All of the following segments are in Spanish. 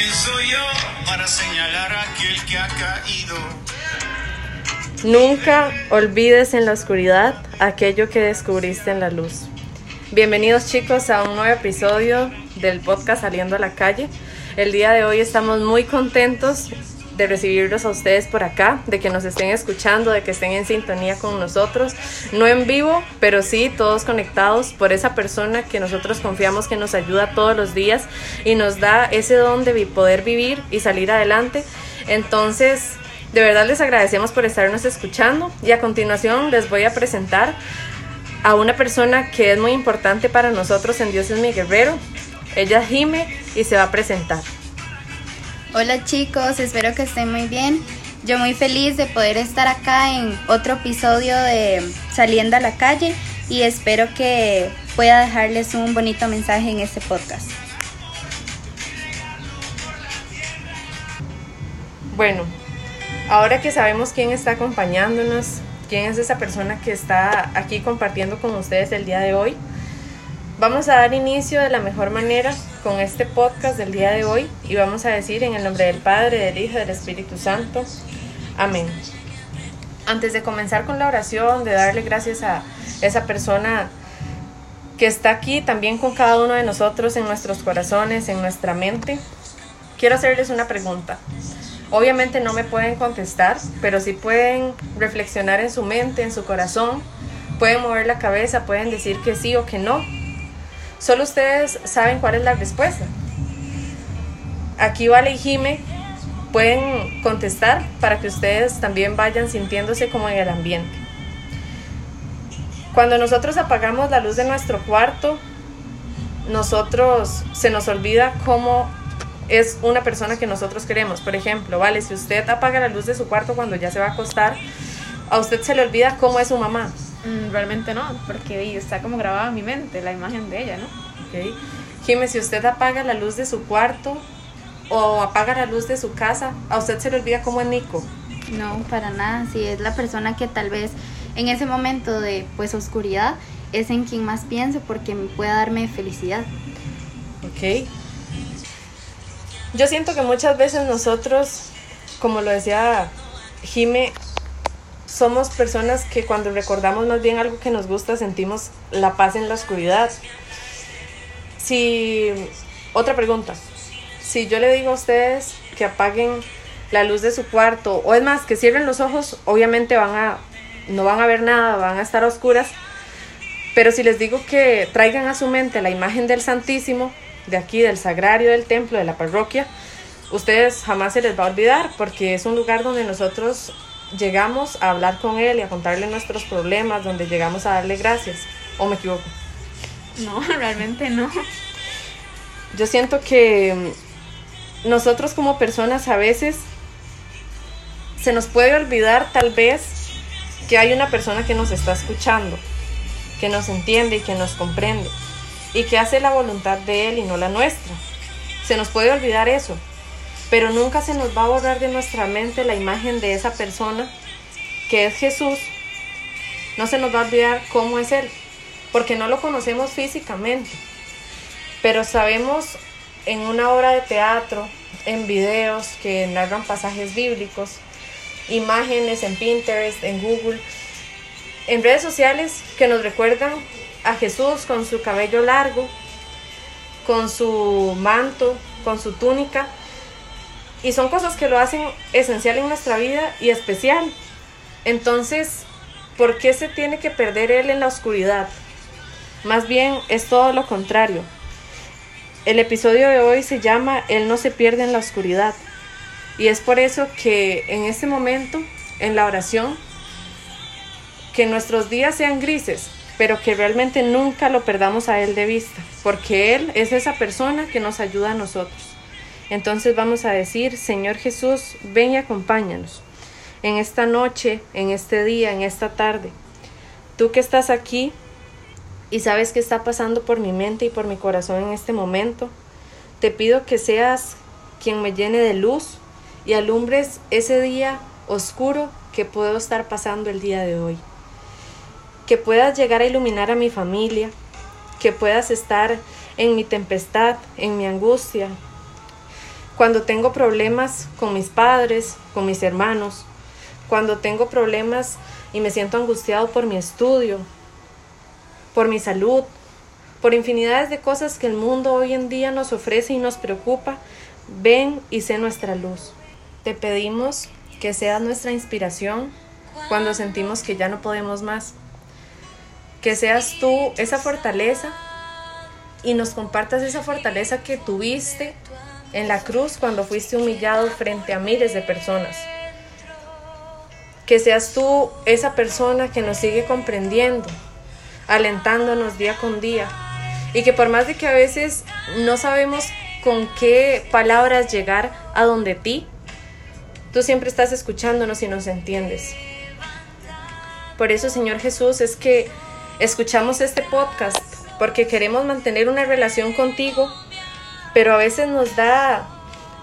¿Quién soy yo para señalar a aquel que ha caído? Nunca olvides en la oscuridad aquello que descubriste en la luz. Bienvenidos chicos a un nuevo episodio del podcast Saliendo a la calle. El día de hoy estamos muy contentos de recibirlos a ustedes por acá, de que nos estén escuchando, de que estén en sintonía con nosotros, no en vivo, pero sí todos conectados por esa persona que nosotros confiamos que nos ayuda todos los días y nos da ese don de poder vivir y salir adelante. Entonces, de verdad les agradecemos por estarnos escuchando y a continuación les voy a presentar a una persona que es muy importante para nosotros en Dios es mi guerrero. Ella es Jime y se va a presentar. Hola chicos, espero que estén muy bien. Yo muy feliz de poder estar acá en otro episodio de Saliendo a la calle y espero que pueda dejarles un bonito mensaje en este podcast. Bueno, ahora que sabemos quién está acompañándonos, quién es esa persona que está aquí compartiendo con ustedes el día de hoy, vamos a dar inicio de la mejor manera con este podcast del día de hoy y vamos a decir en el nombre del Padre, del Hijo del Espíritu Santo. Amén. Antes de comenzar con la oración, de darle gracias a esa persona que está aquí también con cada uno de nosotros en nuestros corazones, en nuestra mente, quiero hacerles una pregunta. Obviamente no me pueden contestar, pero sí pueden reflexionar en su mente, en su corazón, pueden mover la cabeza, pueden decir que sí o que no, Solo ustedes saben cuál es la respuesta. Aquí Vale y Jime pueden contestar para que ustedes también vayan sintiéndose como en el ambiente. Cuando nosotros apagamos la luz de nuestro cuarto, nosotros se nos olvida cómo es una persona que nosotros queremos. Por ejemplo, vale, si usted apaga la luz de su cuarto cuando ya se va a acostar, a usted se le olvida cómo es su mamá. Mm, realmente no, porque está como grabada en mi mente la imagen de ella, ¿no? Ok. Jimmy, si usted apaga la luz de su cuarto o apaga la luz de su casa, ¿a usted se le olvida cómo es Nico? No, para nada. Si es la persona que tal vez en ese momento de pues oscuridad es en quien más pienso porque me puede darme felicidad. Ok. Yo siento que muchas veces nosotros, como lo decía Jime, somos personas que cuando recordamos más bien algo que nos gusta sentimos la paz en la oscuridad. Si, otra pregunta, si yo le digo a ustedes que apaguen la luz de su cuarto, o es más, que cierren los ojos, obviamente van a, no van a ver nada, van a estar a oscuras, pero si les digo que traigan a su mente la imagen del Santísimo, de aquí, del sagrario del templo, de la parroquia, ustedes jamás se les va a olvidar, porque es un lugar donde nosotros llegamos a hablar con Él y a contarle nuestros problemas, donde llegamos a darle gracias. ¿O me equivoco? No, realmente no. Yo siento que nosotros como personas a veces se nos puede olvidar tal vez que hay una persona que nos está escuchando, que nos entiende y que nos comprende y que hace la voluntad de Él y no la nuestra. Se nos puede olvidar eso pero nunca se nos va a borrar de nuestra mente la imagen de esa persona que es Jesús. No se nos va a olvidar cómo es Él, porque no lo conocemos físicamente, pero sabemos en una obra de teatro, en videos que narran pasajes bíblicos, imágenes en Pinterest, en Google, en redes sociales que nos recuerdan a Jesús con su cabello largo, con su manto, con su túnica, y son cosas que lo hacen esencial en nuestra vida y especial. Entonces, ¿por qué se tiene que perder Él en la oscuridad? Más bien es todo lo contrario. El episodio de hoy se llama Él no se pierde en la oscuridad. Y es por eso que en este momento, en la oración, que nuestros días sean grises, pero que realmente nunca lo perdamos a Él de vista, porque Él es esa persona que nos ayuda a nosotros. Entonces vamos a decir, Señor Jesús, ven y acompáñanos en esta noche, en este día, en esta tarde. Tú que estás aquí y sabes qué está pasando por mi mente y por mi corazón en este momento, te pido que seas quien me llene de luz y alumbres ese día oscuro que puedo estar pasando el día de hoy. Que puedas llegar a iluminar a mi familia, que puedas estar en mi tempestad, en mi angustia, cuando tengo problemas con mis padres, con mis hermanos, cuando tengo problemas y me siento angustiado por mi estudio, por mi salud, por infinidades de cosas que el mundo hoy en día nos ofrece y nos preocupa, ven y sé nuestra luz. Te pedimos que seas nuestra inspiración cuando sentimos que ya no podemos más. Que seas tú esa fortaleza y nos compartas esa fortaleza que tuviste en la cruz cuando fuiste humillado frente a miles de personas. Que seas tú esa persona que nos sigue comprendiendo, alentándonos día con día. Y que por más de que a veces no sabemos con qué palabras llegar a donde ti, tú siempre estás escuchándonos y nos entiendes. Por eso, Señor Jesús, es que escuchamos este podcast, porque queremos mantener una relación contigo, pero a veces nos da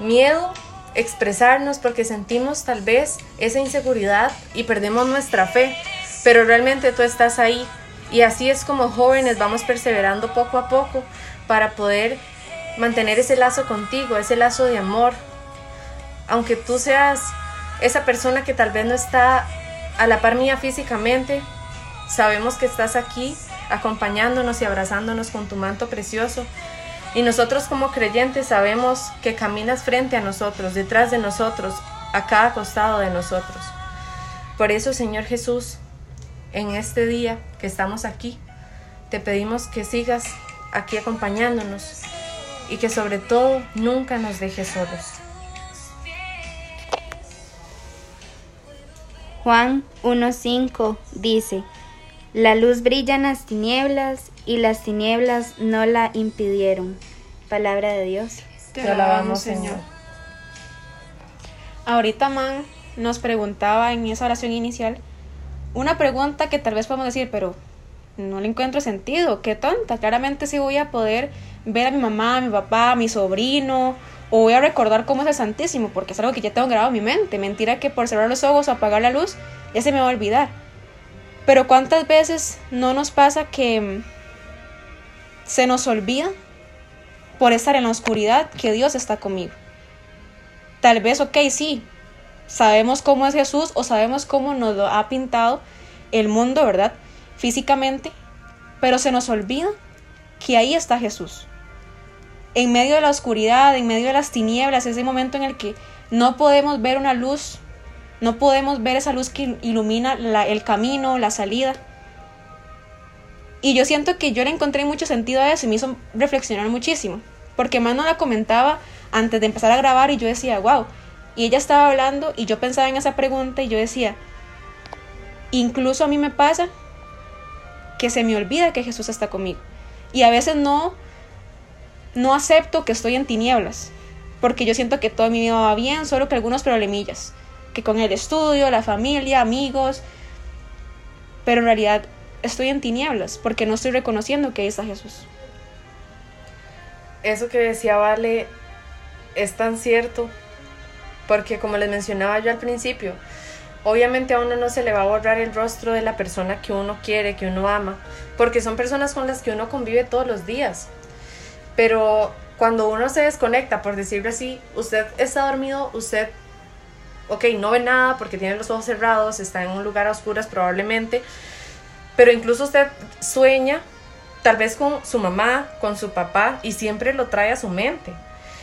miedo expresarnos porque sentimos tal vez esa inseguridad y perdemos nuestra fe, pero realmente tú estás ahí y así es como jóvenes vamos perseverando poco a poco para poder mantener ese lazo contigo, ese lazo de amor. Aunque tú seas esa persona que tal vez no está a la par mía físicamente, sabemos que estás aquí acompañándonos y abrazándonos con tu manto precioso. Y nosotros como creyentes sabemos que caminas frente a nosotros, detrás de nosotros, a cada costado de nosotros. Por eso, Señor Jesús, en este día que estamos aquí, te pedimos que sigas aquí acompañándonos y que sobre todo nunca nos dejes solos. Juan 1.5 dice, La luz brilla en las tinieblas y las tinieblas no la impidieron. Palabra de Dios. Te alabamos, Señor. Ahorita Man nos preguntaba en esa oración inicial una pregunta que tal vez podemos decir, pero no le encuentro sentido, qué tonta. Claramente sí voy a poder ver a mi mamá, a mi papá, a mi sobrino, o voy a recordar cómo es el Santísimo, porque es algo que ya tengo grabado en mi mente. Mentira que por cerrar los ojos o apagar la luz ya se me va a olvidar. Pero cuántas veces no nos pasa que mm, se nos olvida por estar en la oscuridad que Dios está conmigo. Tal vez, ok, sí, sabemos cómo es Jesús o sabemos cómo nos lo ha pintado el mundo, ¿verdad? Físicamente, pero se nos olvida que ahí está Jesús en medio de la oscuridad, en medio de las tinieblas, ese momento en el que no podemos ver una luz, no podemos ver esa luz que ilumina el camino, la salida. Y yo siento que yo le encontré mucho sentido a eso y me hizo reflexionar muchísimo. Porque Mano la comentaba antes de empezar a grabar y yo decía, wow. Y ella estaba hablando y yo pensaba en esa pregunta y yo decía, incluso a mí me pasa que se me olvida que Jesús está conmigo. Y a veces no no acepto que estoy en tinieblas, porque yo siento que todo mi vida va bien, solo que algunos problemillas, que con el estudio, la familia, amigos, pero en realidad estoy en tinieblas, porque no estoy reconociendo que ahí está Jesús. Eso que decía Vale es tan cierto, porque como les mencionaba yo al principio, obviamente a uno no se le va a borrar el rostro de la persona que uno quiere, que uno ama, porque son personas con las que uno convive todos los días. Pero cuando uno se desconecta, por decirlo así, usted está dormido, usted, ok, no ve nada porque tiene los ojos cerrados, está en un lugar a oscuras probablemente, pero incluso usted sueña tal vez con su mamá, con su papá, y siempre lo trae a su mente.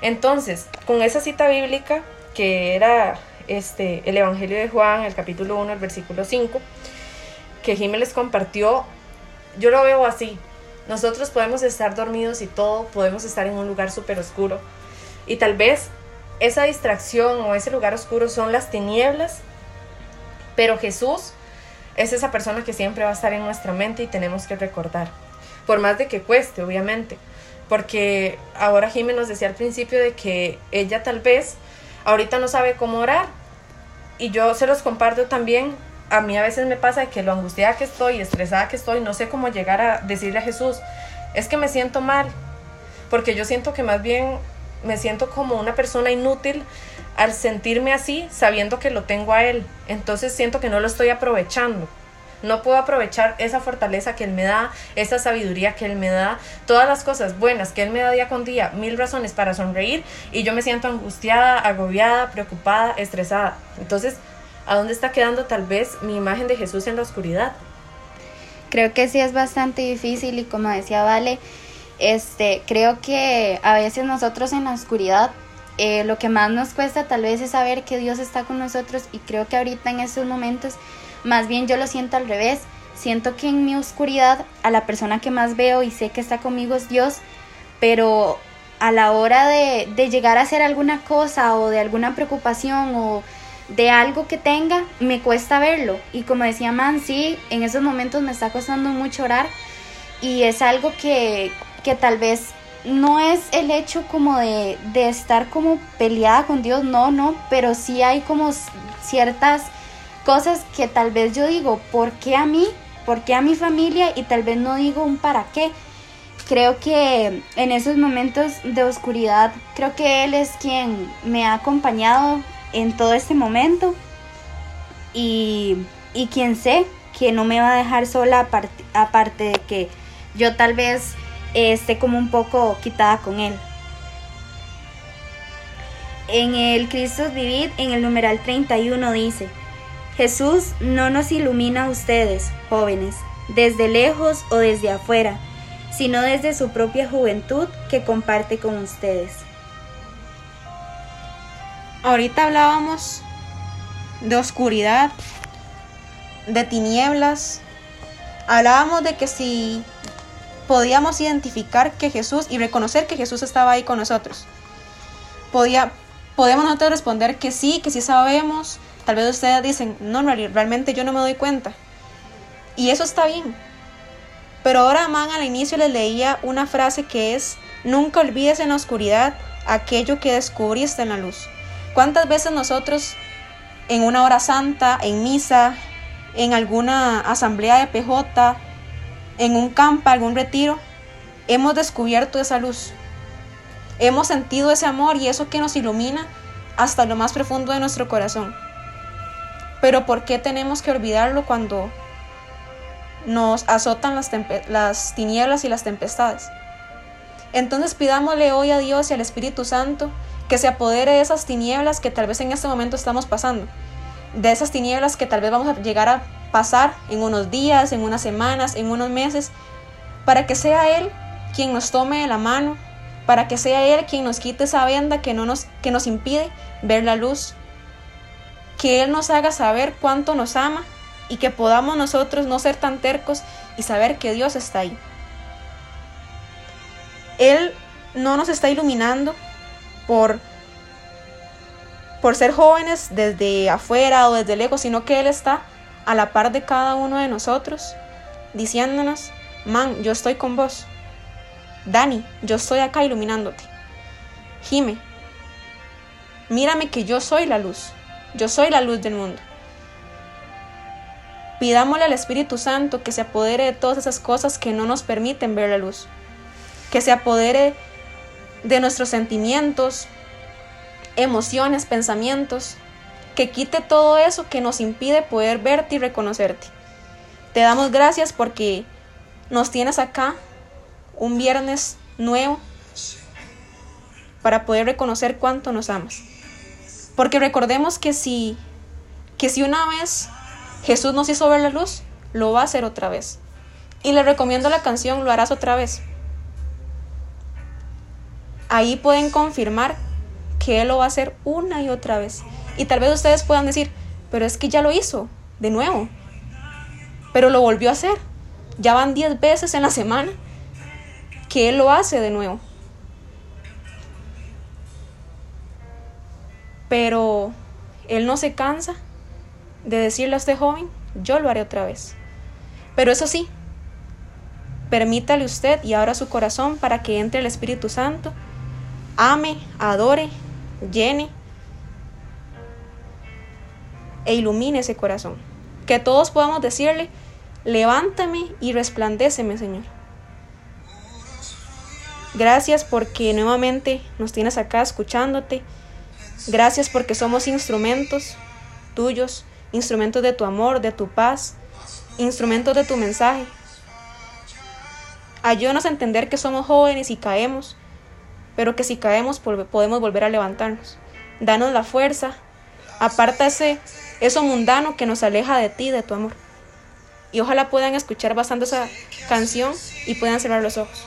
Entonces, con esa cita bíblica, que era este, el Evangelio de Juan, el capítulo 1, el versículo 5, que Jiménez compartió, yo lo veo así. Nosotros podemos estar dormidos y todo, podemos estar en un lugar súper oscuro. Y tal vez esa distracción o ese lugar oscuro son las tinieblas, pero Jesús es esa persona que siempre va a estar en nuestra mente y tenemos que recordar. Por más de que cueste, obviamente. Porque ahora Jiménez nos decía al principio de que ella tal vez ahorita no sabe cómo orar. Y yo se los comparto también a mí a veces me pasa que lo angustiada que estoy, estresada que estoy, no sé cómo llegar a decirle a Jesús, es que me siento mal, porque yo siento que más bien me siento como una persona inútil al sentirme así, sabiendo que lo tengo a Él. Entonces siento que no lo estoy aprovechando. no puedo aprovechar esa fortaleza que Él me da, esa sabiduría que Él me da, todas las cosas buenas que Él me da día con día, mil razones para sonreír y yo me siento angustiada, agobiada, preocupada, estresada. Entonces, ¿a dónde está quedando tal vez mi imagen de Jesús en la oscuridad? Creo que sí es bastante difícil y como decía Vale, este, creo que a veces nosotros en la oscuridad eh, lo que más nos cuesta tal vez es saber que Dios está con nosotros y creo que ahorita en estos momentos más bien yo lo siento al revés. Siento que en mi oscuridad a la persona que más veo y sé que está conmigo es Dios, pero a la hora de, llegar a hacer alguna cosa o de alguna preocupación o de algo que tenga, me cuesta verlo. Y como decía Man, sí, en esos momentos me está costando mucho orar y es algo que, que tal vez no es el hecho como de, de, estar como peleada con Dios, no, no, pero sí hay como ciertas cosas que tal vez yo digo, ¿por qué a mí? ¿Por qué a mi familia? Y tal vez no digo un para qué. Creo que en esos momentos de oscuridad, creo que Él es quien me ha acompañado en todo este momento y, y quien sé que no me va a dejar sola aparte, aparte de que yo tal vez esté como un poco quitada con él. En el Cristo Vivir, en el numeral 31 dice, Jesús no nos ilumina a ustedes, jóvenes, desde lejos o desde afuera, sino desde su propia juventud que comparte con ustedes. Ahorita hablábamos de oscuridad, de tinieblas, hablábamos de que si podíamos identificar que Jesús y reconocer que Jesús estaba ahí con nosotros. Podía, podemos nosotros responder que sí, que sí sabemos. Tal vez ustedes dicen, no, realmente yo no me doy cuenta. Y eso está bien. Pero ahora, man, al inicio les leía una frase que es, nunca olvides en la oscuridad aquello que descubriste en la luz. ¿Cuántas veces nosotros en una hora santa, en misa, en alguna asamblea de PJ, en un campo, algún retiro, hemos descubierto esa luz. Hemos sentido ese amor y eso que nos ilumina hasta lo más profundo de nuestro corazón. Pero ¿por qué tenemos que olvidarlo cuando nos azotan las, las tinieblas y las tempestades? Entonces pidámosle hoy a Dios y al Espíritu Santo que se apodere de esas tinieblas que tal vez en este momento estamos pasando, de esas tinieblas que tal vez vamos a llegar a pasar en unos días, en unas semanas, en unos meses, para que sea Él quien nos tome de la mano, para que sea Él quien nos quite esa venda que, no nos, que nos impide ver la luz, que Él nos haga saber cuánto nos ama y que podamos nosotros no ser tan tercos y saber que Dios está ahí. Él no nos está iluminando por, por ser jóvenes desde afuera o desde lejos, sino que Él está a la par de cada uno de nosotros, diciéndonos, man, yo estoy con vos. Dani, yo estoy acá iluminándote. Jime, mírame que yo soy la luz, yo soy la luz del mundo. Pidámosle al Espíritu Santo que se apodere de todas esas cosas que no nos permiten ver la luz, que se apodere de nuestros sentimientos, emociones, pensamientos, que quite todo eso que nos impide poder verte y reconocerte. Te damos gracias porque nos tienes acá un viernes nuevo para poder reconocer cuánto nos amas. Porque recordemos que si que si una vez Jesús nos hizo ver la luz, lo va a hacer otra vez. Y le recomiendo la canción Lo harás otra vez. Ahí pueden confirmar que Él lo va a hacer una y otra vez. Y tal vez ustedes puedan decir, pero es que ya lo hizo, de nuevo. Pero lo volvió a hacer. Ya van 10 veces en la semana que Él lo hace de nuevo. Pero Él no se cansa de decirle a este joven, yo lo haré otra vez. Pero eso sí, permítale usted y abra su corazón para que entre el Espíritu Santo, ame, adore, llene e ilumine ese corazón. Que todos podamos decirle, levántame y resplandéceme, Señor. Gracias porque nuevamente nos tienes acá escuchándote. Gracias porque somos instrumentos tuyos, instrumentos de tu amor, de tu paz, instrumentos de tu mensaje. Ayúdanos a entender que somos jóvenes y caemos, pero que si caemos podemos volver a levantarnos. Danos la fuerza, aparta ese, eso mundano que nos aleja de ti, de tu amor. Y ojalá puedan escuchar bastante esa canción y puedan cerrar los ojos.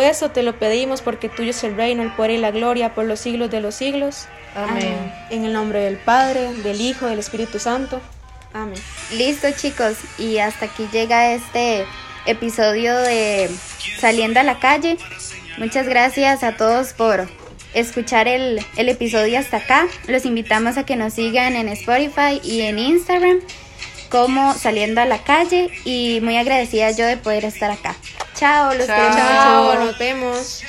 Todo eso te lo pedimos porque tuyo es el reino, el poder y la gloria por los siglos de los siglos. Amén. En el nombre del Padre, del Hijo, del Espíritu Santo. Amén. Listo chicos, y hasta aquí llega este episodio de Saliendo a la calle. Muchas gracias a todos por escuchar el, el episodio hasta acá. Los invitamos a que nos sigan en Spotify y en Instagram como Saliendo a la calle y muy agradecida yo de poder estar acá. Chao, los Chao. queremos Chao, nos vemos.